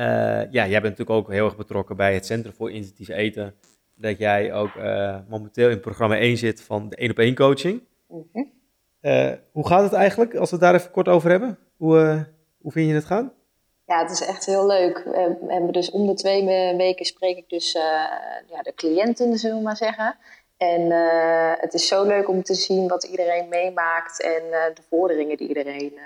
Eh, ja, jij bent natuurlijk ook heel erg betrokken bij het Centrum voor Intuïtief Eten. Dat jij ook eh, momenteel in programma 1 zit van de 1 op 1 coaching. Mhm. Eh, hoe gaat het eigenlijk, als we het daar even kort over hebben? Hoe, hoe vind je het gaan? Ja, het is echt heel leuk. We hebben dus om de twee weken spreek ik dus ja, de cliënten, zullen we maar zeggen. En het is zo leuk om te zien wat iedereen meemaakt en de vorderingen die iedereen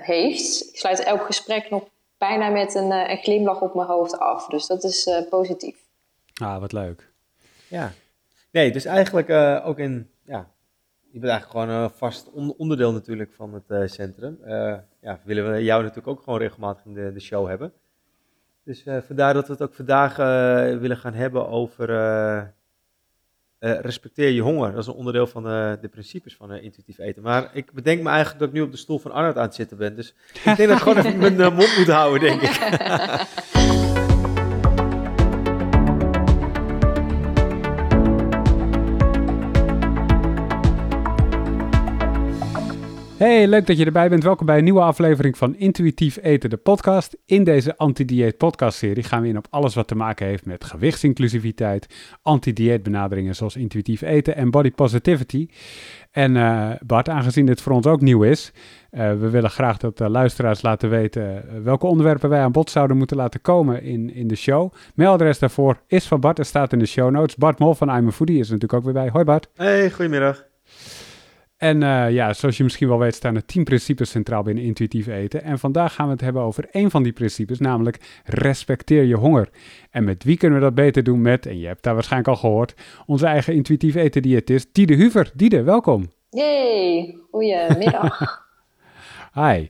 heeft. Ik sluit elk gesprek nog bijna met een, eh, een glimlach op mijn hoofd af. Dus dat is eh, positief. Ah, wat leuk. Ja. Nee, dus eigenlijk eh, ook in, ja, je bent eigenlijk gewoon een vast on- onderdeel natuurlijk van het eh, centrum. Eh, ja, willen we jou natuurlijk ook gewoon regelmatig in de, de show hebben. Dus eh, vandaar dat we het ook vandaag willen gaan hebben over eh, eh, respecteer je honger. Dat is een onderdeel van de, de principes van eh, intuïtief eten. Maar ik bedenk me eigenlijk dat ik nu op de stoel van Arnold aan het zitten ben. Dus ik denk dat ik gewoon even mijn eh, mond moet houden, denk ik. Hey, leuk dat je erbij bent. Welkom bij een nieuwe aflevering van Intuïtief Eten, de podcast. In deze anti-dieet podcast-serie gaan we in op alles wat te maken heeft met gewichtsinclusiviteit, anti-dieet benaderingen zoals intuïtief eten en body positivity. En eh, Bart, aangezien dit voor ons ook nieuw is, eh, we willen graag dat de luisteraars laten weten eh, welke onderwerpen wij aan bod zouden moeten laten komen in, in de show. Mailadres daarvoor is van Bart en staat in de show notes. Bart Mol van I'm a Foodie is natuurlijk ook weer bij. Hoi Bart. Hey, goedemiddag. En eh, ja, zoals je misschien wel weet staan er 10 principes centraal binnen intuïtief eten. En vandaag gaan we het hebben over één van die principes, namelijk respecteer je honger. En met wie kunnen we dat beter doen met, en je hebt daar waarschijnlijk al gehoord, onze eigen intuïtief eten diëtist Diede Huver. Diede, welkom. Yay, goedemiddag. Hi.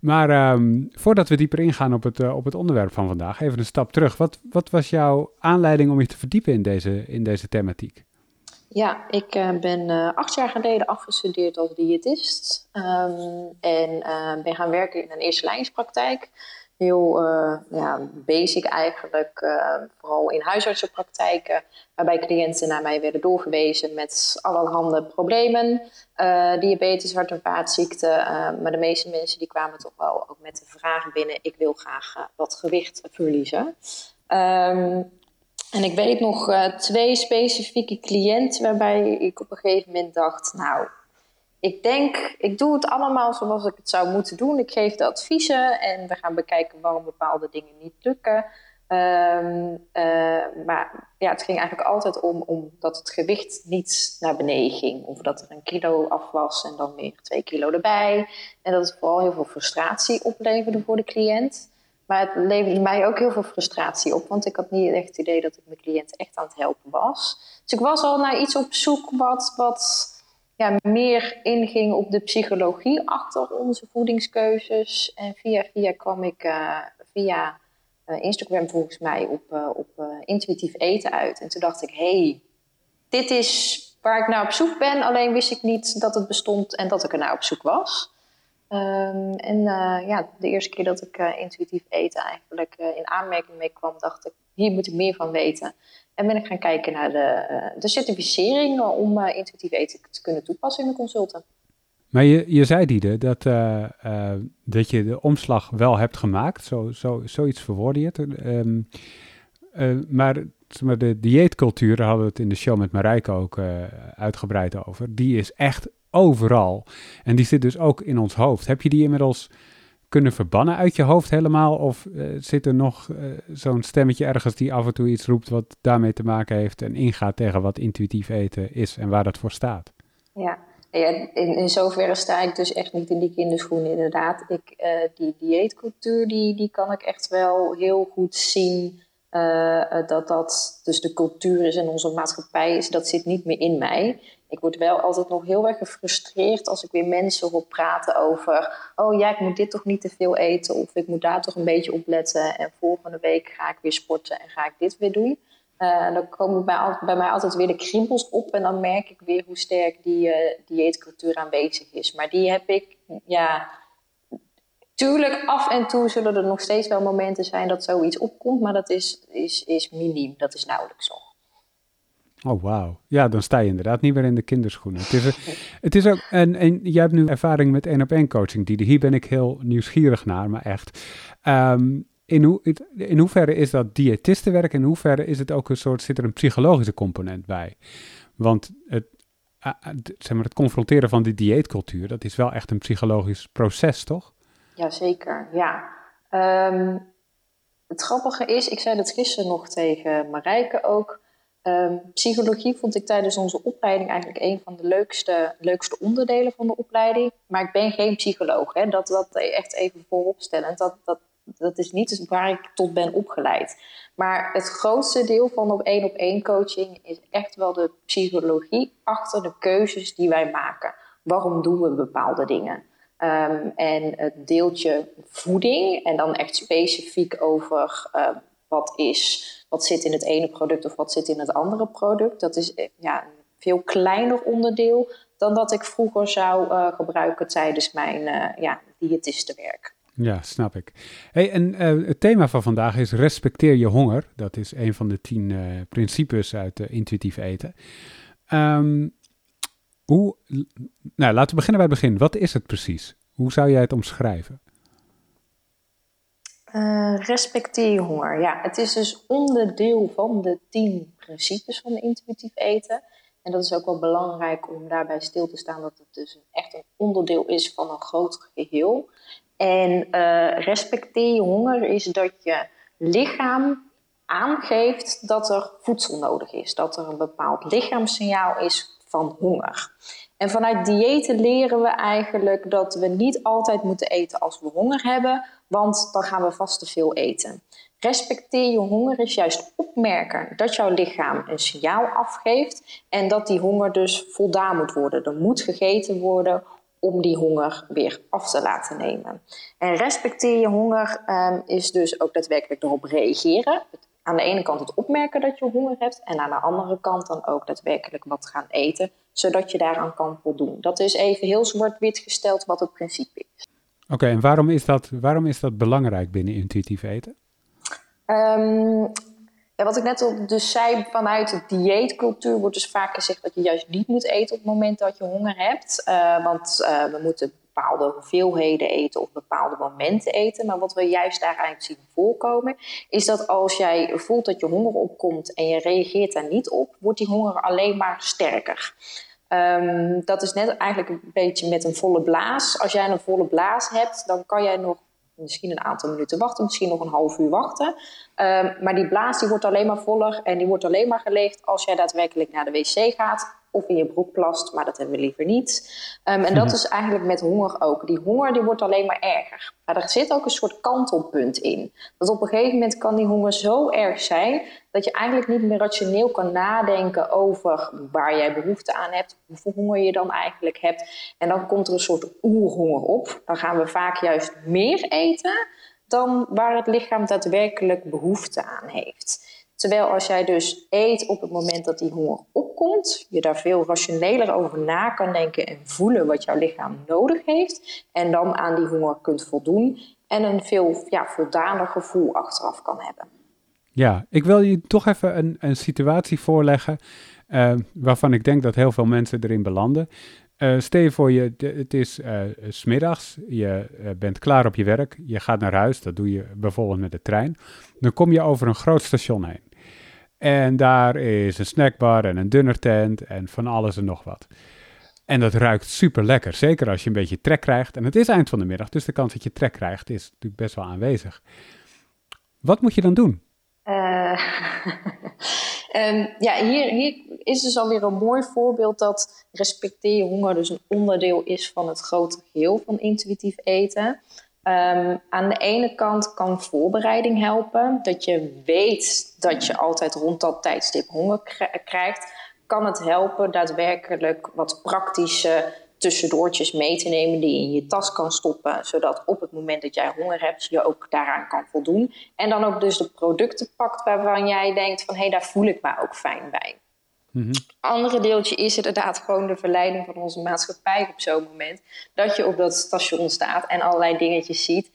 Maar ehm, voordat we dieper ingaan op het, eh, op het onderwerp van vandaag, even een stap terug. Wat, wat was jouw aanleiding om je te verdiepen in deze, in deze thematiek? Ja, ik eh, ben eh, acht jaar geleden afgestudeerd als diëtist. Ehm, en eh, ben gaan werken in een eerste lijnspraktijk. Heel ja, basic eigenlijk, vooral in huisartsenpraktijken. Waarbij cliënten naar mij werden doorverwezen met allerhande problemen. Diabetes, hart- en vaatziekten. maar de meeste mensen die kwamen toch wel ook met de vraag binnen... ik wil graag wat gewicht verliezen. Ehm, en ik weet nog eh, twee specifieke cliënten waarbij ik op een gegeven moment dacht, nou, ik denk, ik doe het allemaal zoals ik het zou moeten doen. Ik geef de adviezen en we gaan bekijken waarom bepaalde dingen niet lukken. Ehm, eh, maar ja, het ging eigenlijk altijd om, om dat het gewicht niet naar beneden ging. Of dat er een kilo af was en dan weer twee kilo erbij. En dat het vooral heel veel frustratie opleverde voor de cliënt. Maar het leverde mij ook heel veel frustratie op, want ik had niet echt het idee dat ik mijn cliënt echt aan het helpen was. Dus ik was al naar iets op zoek wat, wat ja, meer inging op de psychologie achter onze voedingskeuzes. En via via kwam ik eh, via eh, Instagram volgens mij op, eh, op intuïtief eten uit. En toen dacht ik, hey, dit is waar ik naar op zoek ben, alleen wist ik niet dat het bestond en dat ik er naar op zoek was. Ehm, en eh, ja, de eerste keer dat ik eh, intuïtief eten eigenlijk eh, in aanmerking mee kwam, dacht ik, hier moet ik meer van weten. En ben ik gaan kijken naar de, de certificering om intuïtief eten te kunnen toepassen in mijn consulten. Maar je, je zei, Diede, dat, dat je de omslag wel hebt gemaakt. Zo, zo, zoiets verwoordde je het. Ehm, eh, maar, maar de dieetcultuur, daar hadden we het in de show met Marijke ook uitgebreid over. Die is echt overal. En die zit dus ook in ons hoofd. Heb je die inmiddels kunnen verbannen uit je hoofd helemaal? Of eh, zit er nog eh, zo'n stemmetje ergens die af en toe iets roept wat daarmee te maken heeft en ingaat tegen wat intuïtief eten is en waar dat voor staat? Ja, in, in zoverre sta ik dus echt niet in die kinderschoenen. Inderdaad, ik, eh, die dieetcultuur, die, die kan ik echt wel heel goed zien. dat dat dus de cultuur is in onze maatschappij is, dat zit niet meer in mij. Ik word wel altijd nog heel erg gefrustreerd als ik weer mensen hoor praten over... oh ja, ik moet dit toch niet te veel eten of ik moet daar toch een beetje op letten... en volgende week ga ik weer sporten en ga ik dit weer doen. Uh, dan komen bij, bij mij altijd weer de kriebels op en dan merk ik weer hoe sterk die eh, dieetcultuur aanwezig is. Maar die heb ik, ja, tuurlijk af en toe zullen er nog steeds wel momenten zijn dat zoiets opkomt, maar dat is, is, is miniem, dat is nauwelijks nog. Oh, wauw. Ja, dan sta je inderdaad niet meer in de kinderschoenen. Het is, het is ook, en, en jij hebt nu ervaring met één op één coaching, die hier ben ik heel nieuwsgierig naar, maar echt. Ehm, in, in hoeverre is dat diëtistenwerk en in hoeverre is het ook een soort, zit er een psychologische component bij? Want het, zeg maar, het confronteren van die dieetcultuur, dat is wel echt een psychologisch proces, toch? Jazeker, ja. Um, het grappige is, ik zei dat gisteren nog tegen Marijke ook. Ehm, psychologie vond ik tijdens onze opleiding eigenlijk een van de leukste, leukste onderdelen van de opleiding. Maar ik ben geen psycholoog. Hè. Dat, dat echt even vooropstellend. Dat, dat, dat is niet waar ik tot ben opgeleid. Maar het grootste deel van op één op één coaching is echt wel de psychologie achter de keuzes die wij maken. Waarom doen we bepaalde dingen? Um, en het deeltje voeding en dan echt specifiek over uh, wat is, wat zit in het ene product of wat zit in het andere product. Dat is eh, ja, een veel kleiner onderdeel dan dat ik vroeger zou uh, gebruiken tijdens mijn uh, ja, diëtistenwerk. Ja, snap ik. Hey, en het thema van vandaag is respecteer je honger. Dat is een van de tien principes uit intuïtief eten. Um, hoe, nou, laten we beginnen bij het begin. Wat is het precies? Hoe zou jij het omschrijven? Uh, respecteer je honger. Ja, het is dus onderdeel van de tien principes van intuïtief eten. En dat is ook wel belangrijk om daarbij stil te staan dat het dus echt een onderdeel is van een groot geheel. En uh, respecteer je honger is dat je lichaam aangeeft dat er voedsel nodig is. Dat er een bepaald lichaamssignaal is van honger. En vanuit diëten leren we eigenlijk dat we niet altijd moeten eten als we honger hebben, want dan gaan we vast te veel eten. Respecteer je honger is juist opmerken dat jouw lichaam een signaal afgeeft en dat die honger dus voldaan moet worden. Er moet gegeten worden om die honger weer af te laten nemen. En respecteer je honger um, is dus ook daadwerkelijk erop reageren aan de ene kant het opmerken dat je honger hebt en aan de andere kant dan ook daadwerkelijk wat gaan eten, zodat je daaraan kan voldoen. Dat is even heel zwart-wit gesteld wat het principe is. Oké, en waarom is, dat, waarom is dat belangrijk binnen intuïtief eten? Um, ja, wat ik net al dus zei, vanuit de dieetcultuur wordt dus vaak gezegd dat je juist niet moet eten op het moment dat je honger hebt. Uh, want uh, we moeten bepaalde hoeveelheden eten of bepaalde momenten eten. Maar wat we juist daaruit zien voorkomen, is dat als jij voelt dat je honger opkomt en je reageert daar niet op, wordt die honger alleen maar sterker. Um, dat is net eigenlijk een beetje met een volle blaas. Als jij een volle blaas hebt, dan kan jij nog misschien een aantal minuten wachten, misschien nog een half uur wachten. Um, maar die blaas die wordt alleen maar voller en die wordt alleen maar geleegd als jij daadwerkelijk naar de wc gaat of in je broek plast, maar dat hebben we liever niet. Um, en dat mhm. is eigenlijk met honger ook. Die honger die wordt alleen maar erger. Maar er zit ook een soort kantelpunt in. Dat op een gegeven moment kan die honger zo erg zijn dat je eigenlijk niet meer rationeel kan nadenken over waar jij behoefte aan hebt, hoeveel honger je dan eigenlijk hebt. En dan komt er een soort oerhonger op. Dan gaan we vaak juist meer eten dan waar het lichaam daadwerkelijk behoefte aan heeft. Terwijl als jij dus eet op het moment dat die honger opkomt, je daar veel rationeler over na kan denken en voelen wat jouw lichaam nodig heeft. En dan aan die honger kunt voldoen en een veel ja, voldaner gevoel achteraf kan hebben. Ja, ik wil je toch even een, een situatie voorleggen uh, waarvan ik denk dat heel veel mensen erin belanden. Uh, stel je voor, je, het is uh, smiddags, je bent klaar op je werk, je gaat naar huis, dat doe je bijvoorbeeld met de trein. Dan kom je over een groot station heen. En daar is een snackbar en een dunnertent en van alles en nog wat. En dat ruikt super lekker. Zeker als je een beetje trek krijgt. En het is eind van de middag, dus de kans dat je trek krijgt is natuurlijk best wel aanwezig. Wat moet je dan doen? Uh, um, ja, hier, hier is dus alweer een mooi voorbeeld dat respecteer je honger dus een onderdeel is van het grote geheel van intuïtief eten. Um, aan de ene kant kan voorbereiding helpen. Dat je weet dat je altijd rond dat tijdstip honger krijgt. Kan het helpen daadwerkelijk wat praktische tussendoortjes mee te nemen die je in je tas kan stoppen. Zodat op het moment dat jij honger hebt, je ook daaraan kan voldoen. En dan ook dus de producten pakt waarvan jij denkt van hé, hey, daar voel ik me ook fijn bij. Mm Andere deeltje is inderdaad gewoon de verleiding van onze maatschappij op zo'n moment. Dat je op dat station staat en allerlei dingetjes ziet.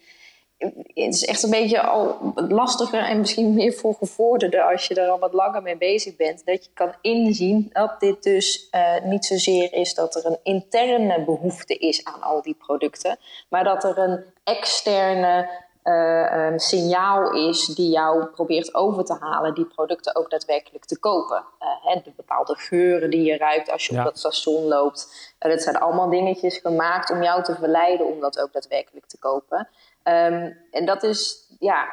Het is echt een beetje al lastiger en misschien meer voor gevorderden als je er al wat langer mee bezig bent. Dat je kan inzien dat dit dus uh, niet zozeer is dat er een interne behoefte is aan al die producten. Maar dat er een externe uh, um, signaal is die jou probeert over te halen die producten ook daadwerkelijk te kopen. Uh, hè, de bepaalde geuren die je ruikt als je op dat station loopt. Uh, dat zijn allemaal dingetjes gemaakt om jou te verleiden om dat ook daadwerkelijk te kopen. Um, en dat is, ja,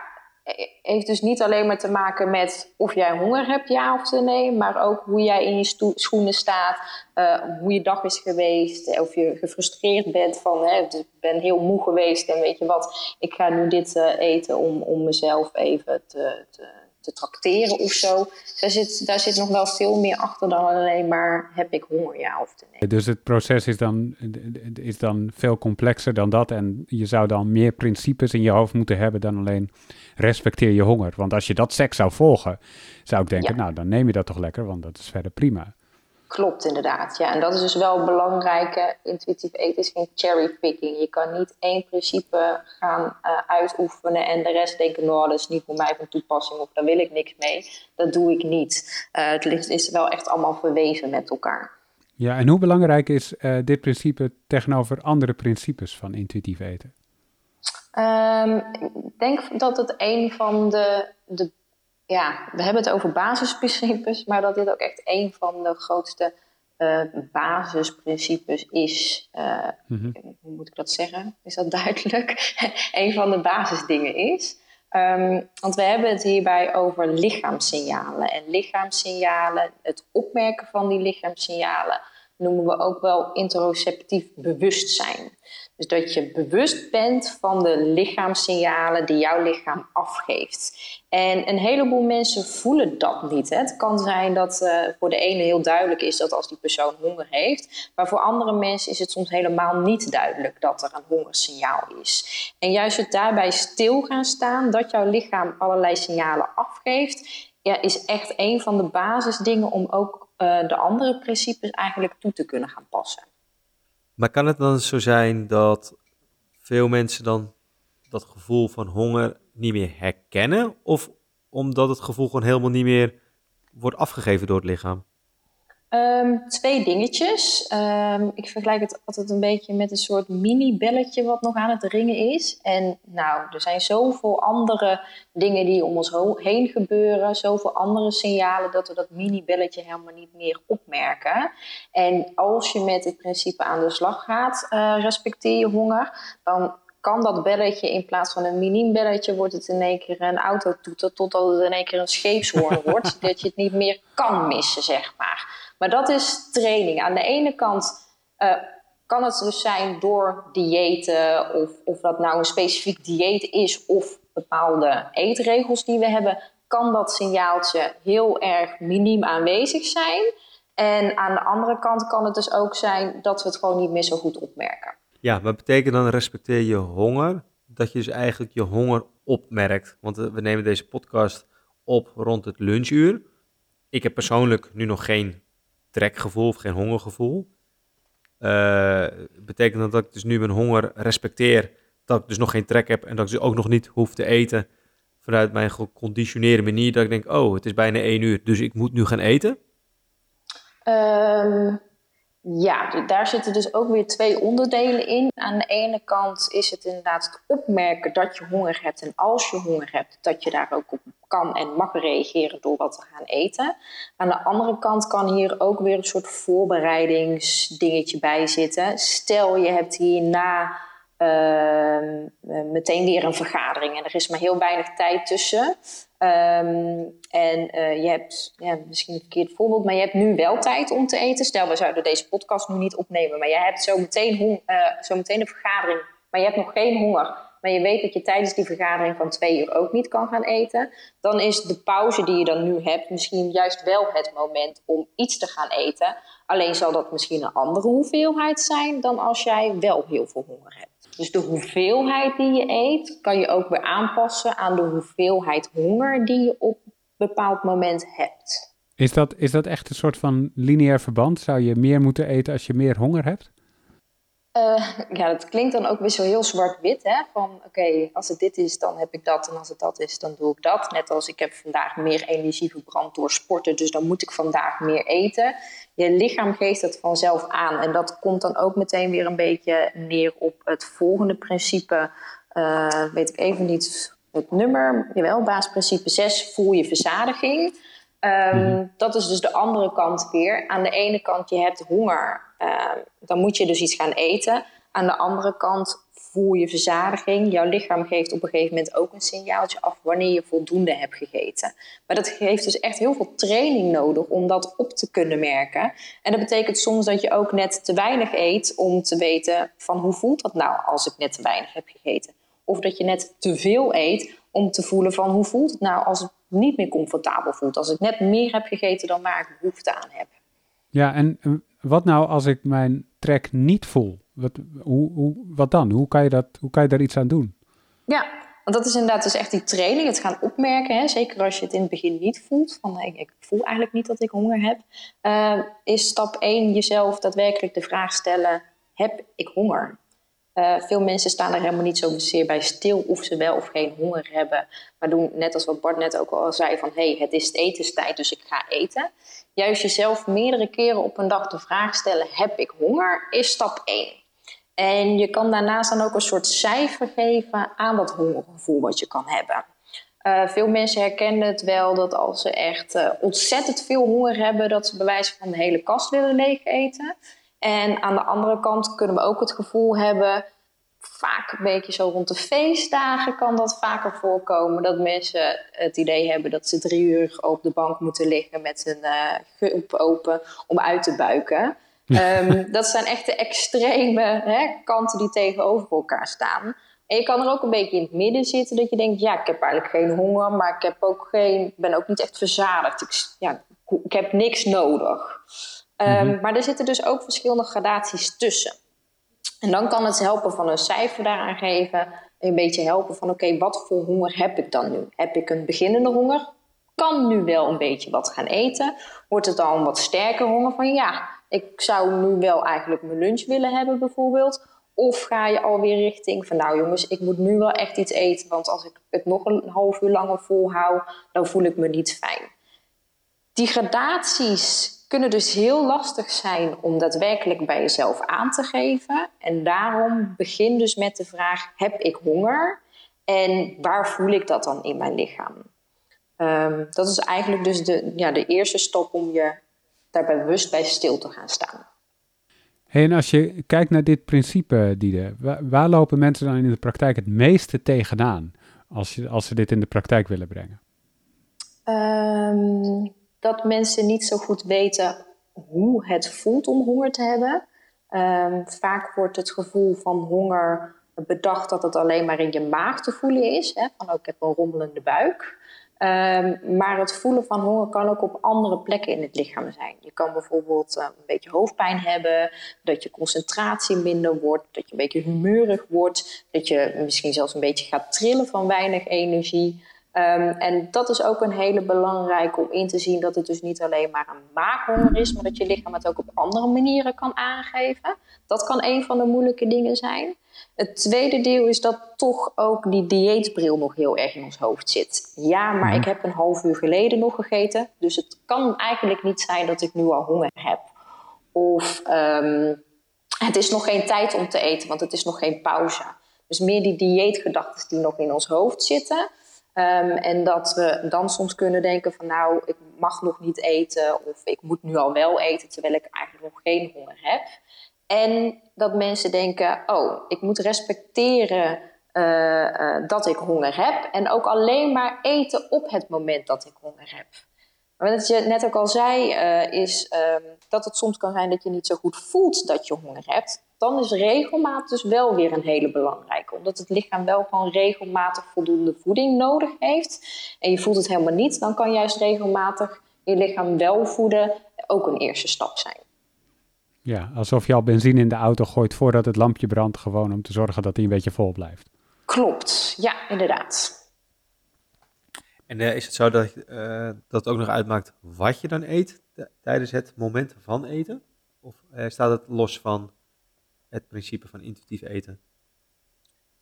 heeft dus niet alleen maar te maken met of jij honger hebt, ja of nee, maar ook hoe jij in je schoenen staat, uh, hoe je dag is geweest, of je gefrustreerd bent van, hè, ik ben heel moe geweest en weet je wat, ik ga nu dit uh, eten om, om mezelf even te, te, te tracteren of zo. Daar zit, daar zit nog wel veel meer achter dan alleen maar heb ik honger, ja of nee. Dus het proces is dan, is dan veel complexer dan dat en je zou dan meer principes in je hoofd moeten hebben dan alleen respecteer je honger. Want als je dat seks zou volgen, zou ik denken, nou dan neem je dat toch lekker, want dat is verder prima. Klopt, inderdaad. Ja, en dat is dus wel belangrijk. Intuïtief eten is geen cherrypicking. Je kan niet één principe gaan uh, uitoefenen en de rest denken, nou, dat is niet voor mij van toepassing of daar wil ik niks mee. Dat doe ik niet. Uh, het is wel echt allemaal verweven met elkaar. Ja, en hoe belangrijk is uh, dit principe tegenover andere principes van intuïtief eten? Um, ik denk dat het een van de, de ja, we hebben het over basisprincipes, maar dat dit ook echt een van de grootste uh, basisprincipes is. Uh, mm-hmm. Hoe moet ik dat zeggen? Is dat duidelijk? een van de basisdingen is. Um, want we hebben het hierbij over lichaamssignalen. En lichaamssignalen, het opmerken van die lichaamssignalen, noemen we ook wel interoceptief bewustzijn. Dus dat je bewust bent van de lichaamssignalen die jouw lichaam afgeeft. En een heleboel mensen voelen dat niet. Hè. Het kan zijn dat uh, voor de ene heel duidelijk is dat als die persoon honger heeft. Maar voor andere mensen is het soms helemaal niet duidelijk dat er een hongersignaal is. En juist het daarbij stil gaan staan dat jouw lichaam allerlei signalen afgeeft. Ja, is echt een van de basisdingen om ook uh, de andere principes eigenlijk toe te kunnen gaan passen. Maar kan het dan zo zijn dat veel mensen dan dat gevoel van honger niet meer herkennen? Of omdat het gevoel gewoon helemaal niet meer wordt afgegeven door het lichaam? Um, twee dingetjes. Um, ik vergelijk het altijd een beetje met een soort mini-belletje wat nog aan het ringen is. En nou, er zijn zoveel andere dingen die om ons heen gebeuren, zoveel andere signalen dat we dat mini-belletje helemaal niet meer opmerken. En als je met het principe aan de slag gaat, uh, respecteer je honger, dan kan dat belletje in plaats van een mini-belletje, wordt het in één keer een autotoeter, totdat het in één keer een scheepshoorn wordt, dat je het niet meer kan missen, zeg maar. Maar dat is training. Aan de ene kant uh, kan het dus zijn door diëten, of, of dat nou een specifiek dieet is, of bepaalde eetregels die we hebben, kan dat signaaltje heel erg miniem aanwezig zijn. En aan de andere kant kan het dus ook zijn dat we het gewoon niet meer zo goed opmerken. Ja, wat betekent dan respecteer je honger? Dat je dus eigenlijk je honger opmerkt. Want eh, we nemen deze podcast op rond het lunchuur. Ik heb persoonlijk nu nog geen trekgevoel of geen hongergevoel. Uh, betekent dat dat ik dus nu mijn honger respecteer, dat ik dus nog geen trek heb en dat ik dus ook nog niet hoef te eten vanuit mijn geconditioneerde manier, dat ik denk, oh, het is bijna één uur, dus ik moet nu gaan eten? Um, ja, daar zitten dus ook weer twee onderdelen in. Aan de ene kant is het inderdaad het opmerken dat je honger hebt. En als je honger hebt, dat je daar ook op kan en mag reageren door wat te gaan eten. Aan de andere kant kan hier ook weer een soort voorbereidingsdingetje bij zitten. Stel je hebt hierna uh, meteen weer een vergadering en er is maar heel weinig tijd tussen. Um, en uh, je hebt, ja, misschien een verkeerd voorbeeld, maar je hebt nu wel tijd om te eten. Stel, we zouden deze podcast nu niet opnemen, maar je hebt zo meteen, uh, zo meteen een vergadering, maar je hebt nog geen honger. Maar je weet dat je tijdens die vergadering van twee uur ook niet kan gaan eten. Dan is de pauze die je dan nu hebt misschien juist wel het moment om iets te gaan eten. Alleen zal dat misschien een andere hoeveelheid zijn dan als jij wel heel veel honger hebt. Dus de hoeveelheid die je eet kan je ook weer aanpassen aan de hoeveelheid honger die je op een bepaald moment hebt. Is dat, is dat echt een soort van lineair verband? Zou je meer moeten eten als je meer honger hebt? Uh, ja, dat klinkt dan ook weer zo heel zwart-wit. Hè? Van oké, als het dit is, dan heb ik dat. En als het dat is, dan doe ik dat. Net als ik heb vandaag meer energie verbrand door sporten. Dus dan moet ik vandaag meer eten. Je lichaam geeft het vanzelf aan. En dat komt dan ook meteen weer een beetje neer op het volgende principe. weet ik even niet het nummer, jawel, basisprincipe 6, voel je verzadiging. Ehm, mhm. Dat is dus de andere kant weer. Aan de ene kant, je hebt honger, dan moet je dus iets gaan eten. Aan de andere kant voel je verzadiging. Jouw lichaam geeft op een gegeven moment ook een signaaltje af wanneer je voldoende hebt gegeten. Maar dat heeft dus echt heel veel training nodig om dat op te kunnen merken. En dat betekent soms dat je ook net te weinig eet om te weten van hoe voelt dat nou als ik net te weinig heb gegeten. Of dat je net te veel eet om te voelen van hoe voelt het nou als het niet meer comfortabel voelt. Als ik net meer heb gegeten dan waar ik behoefte aan heb. Ja, en eh, wat nou als ik mijn trek niet voel? Wat, hoe, hoe, wat dan? Hoe kan, je dat, hoe kan je daar iets aan doen? Ja, want dat is inderdaad dus echt die training, het gaan opmerken. Hè? Zeker als je het in het begin niet voelt, van ik, ik voel eigenlijk niet dat ik honger heb. Uh, is stap 1 jezelf daadwerkelijk de vraag stellen, heb ik honger? Uh, veel mensen staan er helemaal niet zozeer bij stil of ze wel of geen honger hebben. Maar doen net als wat Bart net ook al zei van hé, hey, het is etenstijd, dus ik ga eten. Juist jezelf meerdere keren op een dag de vraag stellen, heb ik honger, is stap 1. En je kan daarnaast dan ook een soort cijfer geven aan dat hongergevoel wat je kan hebben. Uh, veel mensen herkennen het wel dat als ze echt uh, ontzettend veel honger hebben, dat ze bewijzen van de hele kast willen leeg eten. En aan de andere kant kunnen we ook het gevoel hebben, vaak een beetje zo rond de feestdagen kan dat vaker voorkomen, dat mensen het idee hebben dat ze drie uur op de bank moeten liggen met hun uh, open om uit te buiken. Um, dat zijn echt de extreme hè, kanten die tegenover elkaar staan. En je kan er ook een beetje in het midden zitten dat je denkt, ja, ik heb eigenlijk geen honger, maar ik heb ook geen, ben ook niet echt verzadigd. Ik, ja, ik heb niks nodig. Um, Maar er zitten dus ook verschillende gradaties tussen. En dan kan het helpen van een cijfer daaraan geven. Een beetje helpen van oké, wat voor honger heb ik dan nu? Heb ik een beginnende honger? Kan nu wel een beetje wat gaan eten? Wordt het een wat sterker honger van ja, ik zou nu wel eigenlijk mijn lunch willen hebben bijvoorbeeld. Of ga je alweer richting van nou jongens, ik moet nu wel echt iets eten. Want als ik het nog een half uur langer volhoud, dan voel ik me niet fijn. Die gradaties kunnen dus heel lastig zijn om daadwerkelijk bij jezelf aan te geven. En daarom begin dus met de vraag: heb ik honger? En waar voel ik dat dan in mijn lichaam? Um, dat is eigenlijk dus de, ja, de eerste stap om je daar bewust bij stil te gaan staan. Hey, en als je kijkt naar dit principe, Diede, waar, waar, lopen mensen dan in de praktijk het meeste tegenaan als, je, als ze dit in de praktijk willen brengen? Um, dat mensen niet zo goed weten hoe het voelt om honger te hebben. Um, vaak wordt het gevoel van honger bedacht dat het alleen maar in je maag te voelen is. Hè? Van ook, ik heb een rommelende buik. Um, maar het voelen van honger kan ook op andere plekken in het lichaam zijn. Je kan bijvoorbeeld uh, een beetje hoofdpijn hebben, dat je concentratie minder wordt, dat je een beetje humeurig wordt, dat je misschien zelfs een beetje gaat trillen van weinig energie. Um, en dat is ook een hele belangrijke om in te zien dat het dus niet alleen maar een maaghonger is, maar dat je lichaam het ook op andere manieren kan aangeven. Dat kan een van de moeilijke dingen zijn. Het tweede deel is dat toch ook die dieetbril nog heel erg in ons hoofd zit. Ja, maar ik heb een half uur geleden nog gegeten, dus het kan eigenlijk niet zijn dat ik nu al honger heb. Of um, het is nog geen tijd om te eten, want het is nog geen pauze. Dus meer die dieetgedachten die nog in ons hoofd zitten. Um, en dat we dan soms kunnen denken van nou, ik mag nog niet eten of ik moet nu al wel eten terwijl ik eigenlijk nog geen honger heb. En dat mensen denken, oh, ik moet respecteren uh, uh, dat ik honger heb en ook alleen maar eten op het moment dat ik honger heb. Wat je net ook al zei, uh, is um, dat het soms kan zijn dat je niet zo goed voelt dat je honger hebt dan is regelmaat dus wel weer een hele belangrijke. Omdat het lichaam wel gewoon regelmatig voldoende voeding nodig heeft. En je voelt het helemaal niet, dan kan juist regelmatig je lichaam wel voeden ook een eerste stap zijn. Ja, alsof je al benzine in de auto gooit voordat het lampje brandt, gewoon om te zorgen dat hij een beetje vol blijft. Klopt, ja, inderdaad. En uh, is het zo dat, uh, dat ook nog uitmaakt wat je dan eet tijdens het moment van eten? Of uh, staat het los van het principe van intuïtief eten?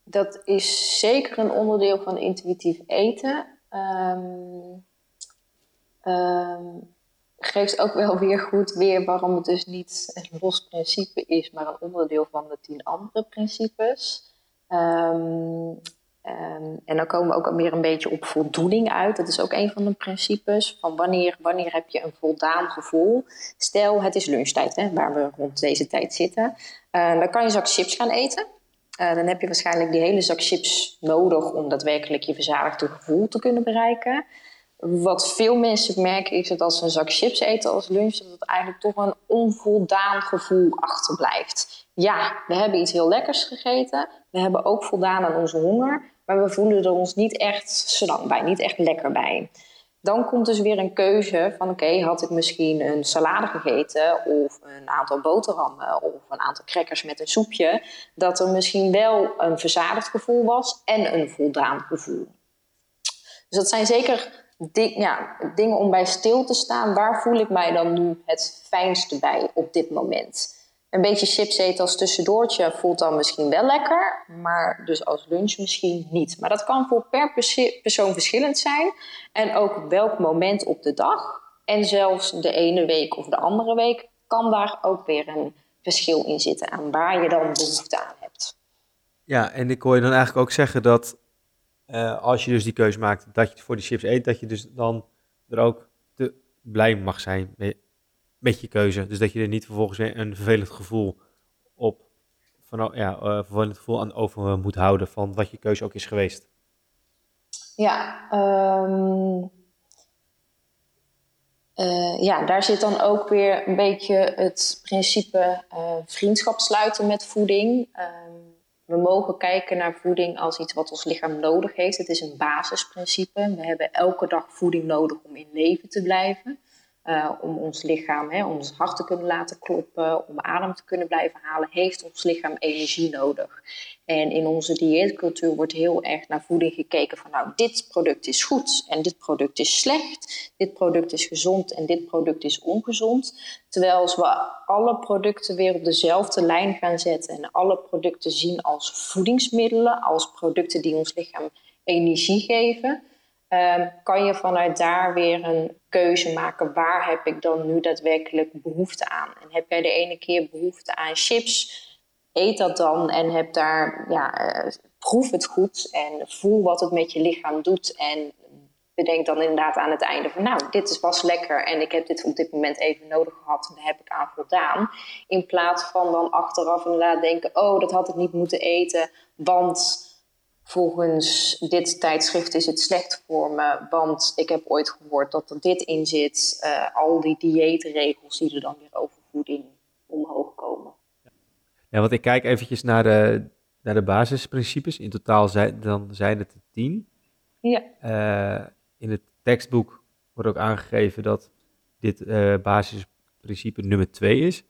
Dat is zeker een onderdeel van intuïtief eten. Um, um, geeft ook wel weer goed weer waarom het dus niet een los principe is, maar een onderdeel van de tien andere principes. Ehm, ehm, en dan komen we ook weer een beetje op voldoening uit. Dat is ook een van de principes. Van wanneer, wanneer heb je een voldaan gevoel? Stel, het is lunchtijd, hè, waar we rond deze tijd zitten. Uh, dan kan je zak chips gaan eten. Uh, dan heb je waarschijnlijk die hele zak chips nodig om daadwerkelijk je verzadigde gevoel te kunnen bereiken. Wat veel mensen merken is dat als ze een zak chips eten als lunch, dat het eigenlijk toch een onvoldaan gevoel achterblijft. Ja, we hebben iets heel lekkers gegeten. We hebben ook voldaan aan onze honger. Maar we voelen er ons niet echt slang bij, niet echt lekker bij. Dan komt dus weer een keuze van oké, had ik misschien een salade gegeten of een aantal boterhammen of een aantal crackers met een soepje, dat er misschien wel een verzadigd gevoel was en een voldaan gevoel. Dus dat zijn zeker ja, dingen om bij stil te staan. Waar voel ik mij dan nu het fijnste bij op dit moment? Een beetje chips eten als tussendoortje voelt dan misschien wel lekker, maar dus als lunch misschien niet. Maar dat kan voor per persoon verschillend zijn en ook welk moment op de dag. En zelfs de ene week of de andere week kan daar ook weer een verschil in zitten aan waar je dan behoefte aan hebt. Ja, en ik hoor je dan eigenlijk ook zeggen dat uh, als je dus die keuze maakt dat je voor die chips eet, dat je dus dan er ook te blij mag zijn met, met je keuze. Dus dat je er niet vervolgens een vervelend gevoel op, van, ja, uh, vervelend gevoel aan over moet houden van wat je keuze ook is geweest. Ja, um, uh, ja, daar zit dan ook weer een beetje het principe vriendschap sluiten met voeding. Um, we mogen kijken naar voeding als iets wat ons lichaam nodig heeft. Het is een basisprincipe. We hebben elke dag voeding nodig om in leven te blijven. Uh, om ons lichaam, hè, om ons hart te kunnen laten kloppen, om adem te kunnen blijven halen, heeft ons lichaam energie nodig. En in onze dieetcultuur wordt heel erg naar voeding gekeken van nou, dit product is goed en dit product is slecht, dit product is gezond en dit product is ongezond. Terwijl als we alle producten weer op dezelfde lijn gaan zetten en alle producten zien als voedingsmiddelen, als producten die ons lichaam energie geven, um, kan je vanuit daar weer een keuze maken. Waar heb ik dan nu daadwerkelijk behoefte aan? En heb jij de ene keer behoefte aan chips? Eet dat dan en heb daar, ja, uh, proef het goed en voel wat het met je lichaam doet. En bedenk dan inderdaad aan het einde van, nou, dit is was lekker en ik heb dit op dit moment even nodig gehad en daar heb ik aan voldaan. In plaats van dan achteraf inderdaad denken, oh, dat had ik niet moeten eten, want volgens dit tijdschrift is het slecht voor me, want ik heb ooit gehoord dat er dit in zit. Uh, al die dieetregels die er dan weer over voeding omhoog komen. Ja, want ik kijk eventjes naar de, naar de basisprincipes. In totaal zijn, dan zijn het tien. Ja. Uh, in het tekstboek wordt ook aangegeven dat dit uh, basisprincipe nummer twee is.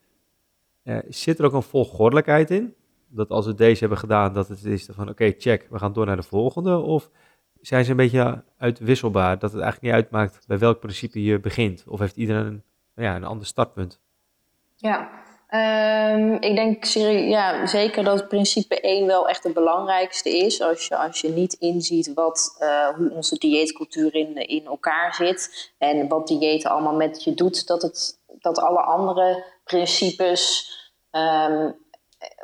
zit er ook een volgordelijkheid in? Dat als we deze hebben gedaan, dat het is van oké, check, we gaan door naar de volgende? Of zijn ze een beetje uitwisselbaar, dat het eigenlijk niet uitmaakt bij welk principe je begint? Of heeft iedereen een, ja, een ander startpunt? Ja, um, ik denk ja, zeker dat principe 1 wel echt het belangrijkste is. Als je, als je niet inziet wat, uh, hoe onze dieetcultuur in, in elkaar zit en wat diëten allemaal met je doet, dat, het, dat alle andere principes um,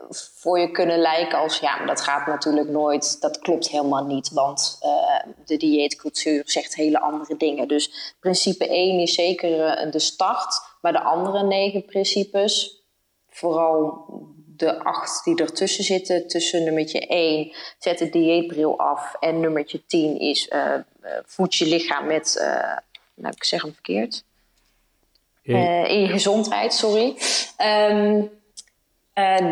voor je kunnen lijken als ja, maar dat gaat natuurlijk nooit, dat klopt helemaal niet, want uh, de dieetcultuur zegt hele andere dingen. Dus principe 1 is zeker uh, de start, maar de andere negen principes, vooral de acht die ertussen zitten, tussen nummertje 1, zet de dieetbril af en nummertje 10 is uh, voed je lichaam met, nou ik zeg hem verkeerd, in je gezondheid, sorry. Um,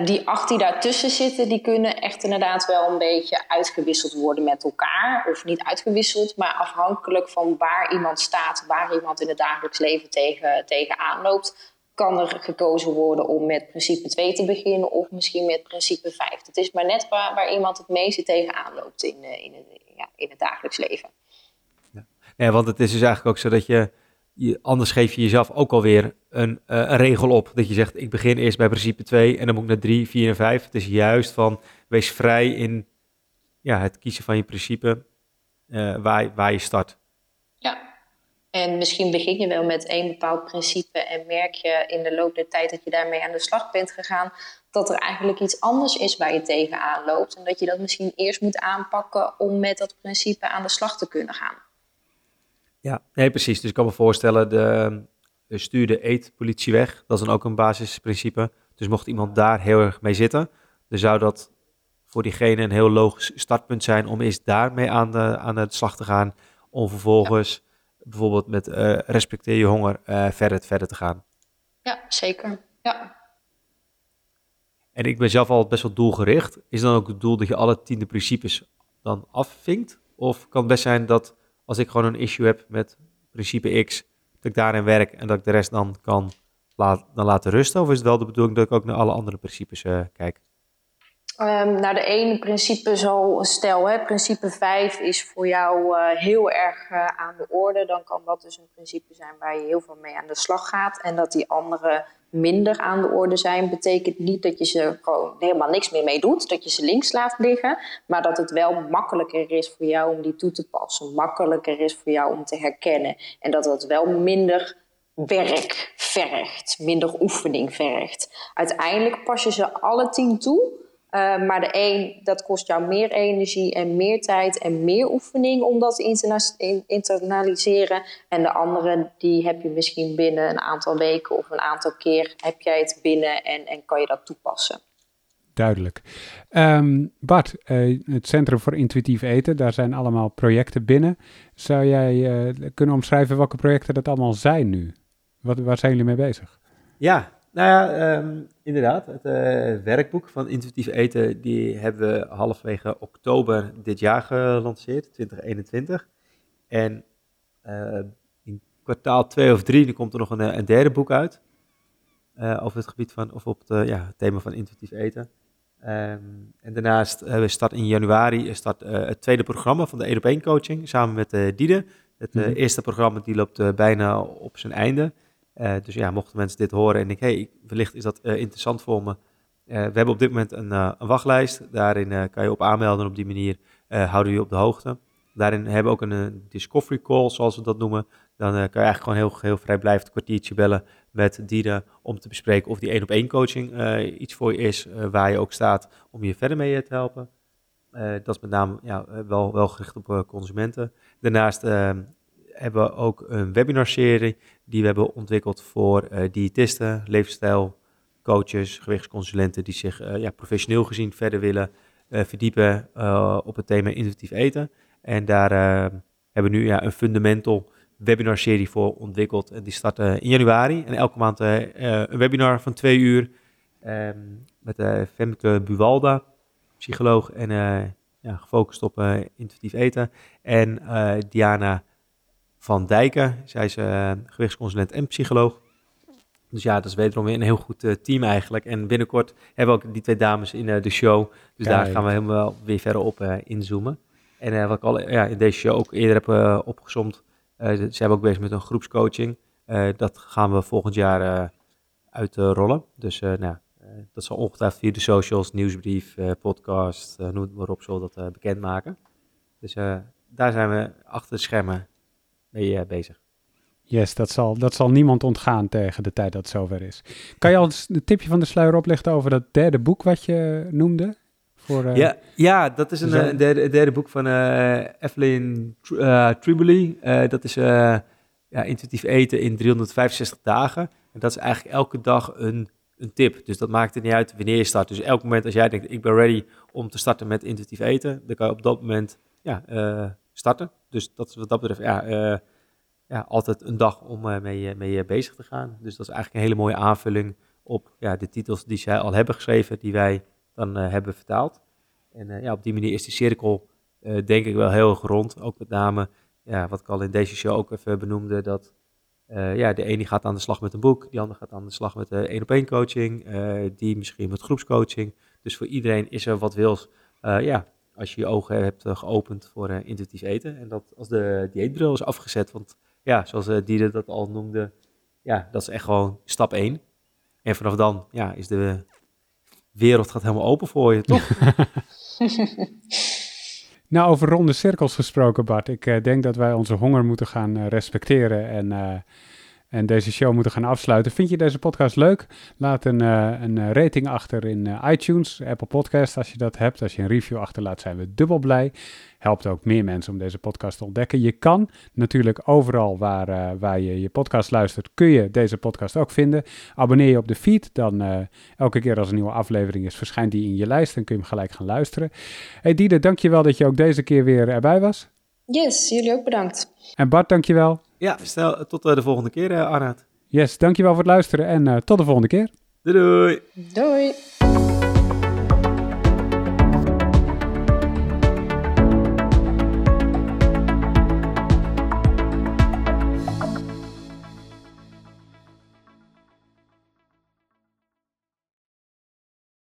die acht die daartussen zitten, die kunnen echt inderdaad wel een beetje uitgewisseld worden met elkaar. Of niet uitgewisseld, maar afhankelijk van waar iemand staat, waar iemand in het dagelijks leven tegen, tegen aanloopt, kan er gekozen worden om met principe 2 te beginnen of misschien met principe 5. Het is maar net waar, iemand het meeste tegen aanloopt in, uh, in, ja, in het dagelijks leven. Ja, want het is dus eigenlijk ook zo dat je je, anders geef je jezelf ook alweer een, uh, een regel op. Dat je zegt, ik begin eerst bij principe 2 en dan moet ik naar 3, 4 en 5. Het is juist van, wees vrij in ja, het kiezen van je principe uh, waar, waar je start. Ja, en misschien begin je wel met één bepaald principe en merk je in de loop der tijd dat je daarmee aan de slag bent gegaan, dat er eigenlijk iets anders is waar je tegenaan loopt. En dat je dat misschien eerst moet aanpakken om met dat principe aan de slag te kunnen gaan. Ja, nee, precies. Dus ik kan me voorstellen, de, de stuur de eetpolitie weg. Dat is dan ook een basisprincipe. Dus mocht iemand daar heel erg mee zitten, dan zou dat voor diegene een heel logisch startpunt zijn om eerst daarmee aan de, aan de slag te gaan. Om vervolgens bijvoorbeeld met uh, respecteer je honger uh, verder, verder te gaan. Ja, zeker. Ja. En ik ben zelf al best wel doelgericht. Is dan ook het doel dat je alle tiende principes dan afvinkt? Of kan het best zijn dat als ik gewoon een issue heb met principe X, dat ik daarin werk en dat ik de rest dan kan laat, dan laten rusten? Of is het wel de bedoeling dat ik ook naar alle andere principes uh, kijk? Um, nou, de ene principe zo stel, hè, principe 5 is voor jou uh, heel erg uh, aan de orde. Dan kan dat dus een principe zijn waar je heel veel mee aan de slag gaat. En dat die andere minder aan de orde zijn, betekent niet dat je ze gewoon helemaal niks meer mee doet. Dat je ze links laat liggen. Maar dat het wel makkelijker is voor jou om die toe te passen. Makkelijker is voor jou om te herkennen. En dat het wel minder werk vergt. Minder oefening vergt. Uiteindelijk pas je ze alle tien toe. Uh, maar de een, dat kost jou meer energie en meer tijd en meer oefening om dat te interna internaliseren. En de andere, die heb je misschien binnen een aantal weken of een aantal keer heb jij het binnen en, en kan je dat toepassen. Duidelijk. Um, Bart, uh, het Centrum voor Intuïtief Eten, daar zijn allemaal projecten binnen. Zou jij uh, kunnen omschrijven welke projecten dat allemaal zijn nu? Wat, waar zijn jullie mee bezig? Ja, nou ja, um, inderdaad. Het uh, werkboek van intuïtief eten, die hebben we halverwege oktober dit jaar gelanceerd, 2021. En uh, in kwartaal 2 of 3 komt er nog een, eh, een derde boek uit. Uh, over het gebied van, of op het, ja, het thema van intuïtief eten. Um, en daarnaast we start in januari start, het tweede programma van de 1 op 1 coaching samen met Diede. Het mm -hmm. eerste programma die loopt bijna op zijn einde. Uh, dus ja, mochten mensen dit horen en denken, hey, wellicht is dat uh, interessant voor me. Uh, we hebben op dit moment een, een wachtlijst. Daarin kan je op aanmelden. Op die manier houden we je op de hoogte. Daarin hebben we ook een, discovery call, zoals we dat noemen. Dan kan je eigenlijk gewoon heel, heel vrijblijvend een kwartiertje bellen met dieren om te bespreken of die één op één coaching iets voor je is, waar je ook staat om je verder mee te helpen. dat is met name ja, wel, wel gericht op consumenten. Daarnaast hebben we ook een webinarserie die we hebben ontwikkeld voor uh, diëtisten, leefstijlcoaches, gewichtsconsulenten die zich uh, ja, professioneel gezien verder willen uh, verdiepen op het thema intuïtief eten. En daar hebben we nu ja, een fundamental webinarserie voor ontwikkeld. En die start in januari. En elke maand een webinar van twee uur um, met Femke Buwalda, psycholoog en ja, gefocust op intuïtief eten. En Diana van Dijken. Zij is uh, gewichtsconsulent en psycholoog. Dus ja, dat is wederom weer een heel goed uh, team eigenlijk. En binnenkort hebben we ook die twee dames in uh, de show. Dus Kijk. daar gaan we helemaal weer verder op inzoomen. En wat ik al ja, in deze show ook eerder heb opgezomd. ze zijn ook bezig met een groepscoaching. dat gaan we volgend jaar uitrollen. Dus nou, dat zal ongetwijfeld via de socials, nieuwsbrief, podcast, noem het maar op, zo dat bekendmaken. Dus daar zijn we achter de schermen mee uh, bezig. Yes, dat zal, dat zal niemand ontgaan tegen de tijd dat het zover is. Kan je al een tipje van de sluier oplichten over dat derde boek wat je noemde? Voor, uh, ja, ja, dat is een, een derde, derde, boek van uh, Evelyn Triboli. dat is ja, intuïtief eten in 365 dagen. En dat is eigenlijk elke dag een, een tip. Dus dat maakt het niet uit wanneer je start. Dus elk moment als jij denkt, ik ben ready om te starten met intuïtief eten, dan kan je op dat moment ja, starten. Dus dat wat dat betreft ja, uh, ja, altijd een dag om uh, mee, mee bezig te gaan. Dus dat is eigenlijk een hele mooie aanvulling op ja, de titels die zij al hebben geschreven, die wij dan hebben vertaald. En ja, op die manier is die cirkel denk ik wel heel erg rond. Ook met name, ja, wat ik al in deze show ook even benoemde, dat ja, de ene gaat aan de slag met een boek, die andere gaat aan de slag met één-op-één coaching, die misschien met groepscoaching. Dus voor iedereen is er wat wils. ja, als je je ogen hebt eh, geopend voor uh, intuïtief eten. En dat als de dieetbril is afgezet. Want ja, zoals uh, dat al noemde, ja, dat is echt gewoon stap 1. En vanaf dan ja, is de wereld gaat helemaal open voor je, toch? nou, over ronde cirkels gesproken, Bart. Ik uh, denk dat wij onze honger moeten gaan respecteren en en deze show moeten gaan afsluiten. Vind je deze podcast leuk? Laat een, een rating achter in iTunes, Apple Podcast als je dat hebt. Als je een review achterlaat zijn we dubbel blij helpt ook meer mensen om deze podcast te ontdekken. Je kan natuurlijk overal waar, uh, waar je je podcast luistert, kun je deze podcast ook vinden. Abonneer je op de feed, dan elke keer als een nieuwe aflevering is, verschijnt die in je lijst en kun je hem gelijk gaan luisteren. Hey Diede, dankjewel dat je ook deze keer weer erbij was. Yes, jullie ook bedankt. En Bart, dankjewel. Ja, stel, tot uh, de volgende keer, Arnaud. Yes, dankjewel voor het luisteren en tot de volgende keer. Doei doei. Doei.